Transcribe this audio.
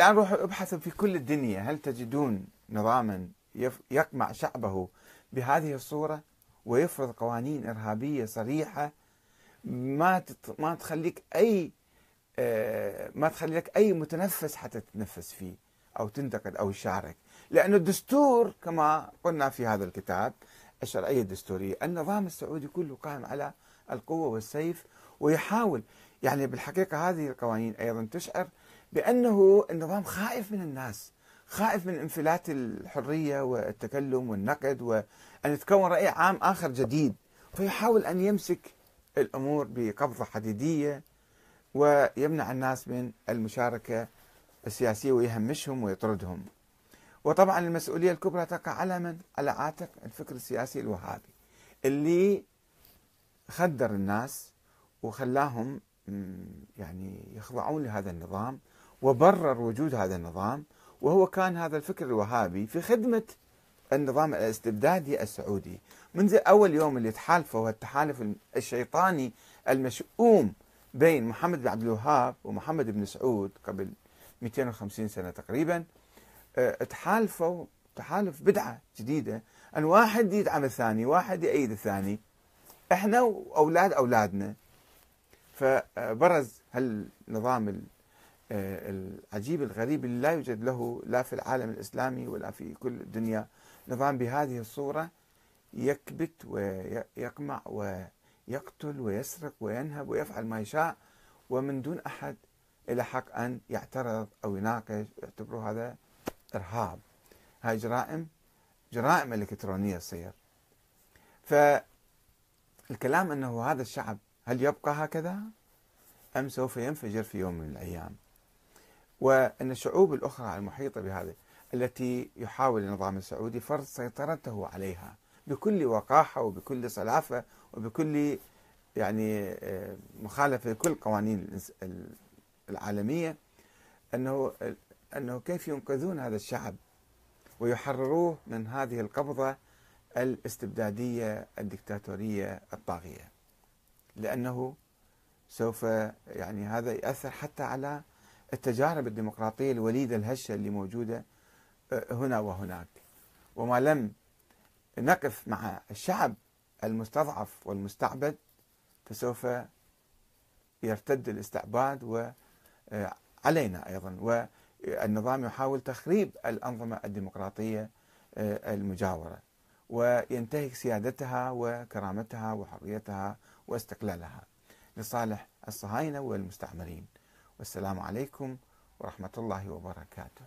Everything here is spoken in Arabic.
الآن روحوا ابحثوا في كل الدنيا هل تجدون نظاما يقمع شعبه بهذه الصورة ويفرض قوانين إرهابية صريحة؟ ما ما تخليك أي آه، ما تخلي لك أي متنفس حتى تتنفس فيه أو تنتقد أو تشارك لأن الدستور كما قلنا في هذا الكتاب الشرعية الدستورية النظام السعودي كله قائم على القوة والسيف ويحاول. يعني بالحقيقة هذه القوانين أيضا تشعر بأنه النظام خائف من الناس خائف من انفلات الحرية والتكلم والنقد وأن يتكون رأي عام آخر جديد. فيحاول أن يمسك الأمور بقبضة حديدية ويمنع الناس من المشاركة السياسية ويهمشهم ويطردهم. وطبعا المسؤولية الكبرى تقع على من؟ على عاتق الفكر السياسي الوهابي اللي خدر الناس وخلاهم يعني يخضعون لهذا النظام وبرر وجود هذا النظام وهو كان هذا الفكر الوهابي في خدمة النظام الاستبدادي السعودي. منذ أول يوم اللي تحالفوا التحالف الشيطاني المشؤوم بين محمد بن عبد الوهاب ومحمد بن سعود قبل 250 سنة تقريبا آه، تحالفوا تحالف بدعة جديدة أن واحد يدعم الثاني واحد يأيد الثاني. إحنا وأولاد أولادنا فبرز هالنظام آه، العجيب الغريب اللي لا يوجد له لا في العالم الإسلامي ولا في كل الدنيا. نظام بهذه الصورة يكبت ويقمع ويقتل ويسرق وينهب ويفعل ما يشاء ومن دون أحد له حق أن يعترض أو يناقش ويعتبره هذا إرهاب. هاي جرائم جرائم إلكترونية تصير. فالكلام إنه هذا الشعب هل يبقى هكذا؟ أم سوف ينفجر في يوم من الأيام؟ وأن الشعوب الأخرى المحيطة بهذا التي يحاول النظام السعودي فرض سيطرته عليها بكل وقاحة وبكل صلافة وبكل يعني آه، مخالفة لكل القوانين العالمية أنه أنه كيف ينقذون هذا الشعب ويحرروه من هذه القبضة الاستبدادية الدكتاتورية الطاغية؟ لأنه سوف يعني هذا يأثر حتى على التجارب الديمقراطية الوليدة الهشة اللي موجودة آه، هنا وهناك. وما لم نقف مع الشعب المستضعف والمستعبد فسوف يرتد الاستعباد وعلينا آه، أيضا. والنظام يحاول تخريب الأنظمة الديمقراطية آه، المجاورة. وينتهك سيادتها وكرامتها وحريتها واستقلالها لصالح الصهاينة والمستعمرين. والسلام عليكم ورحمة الله وبركاته.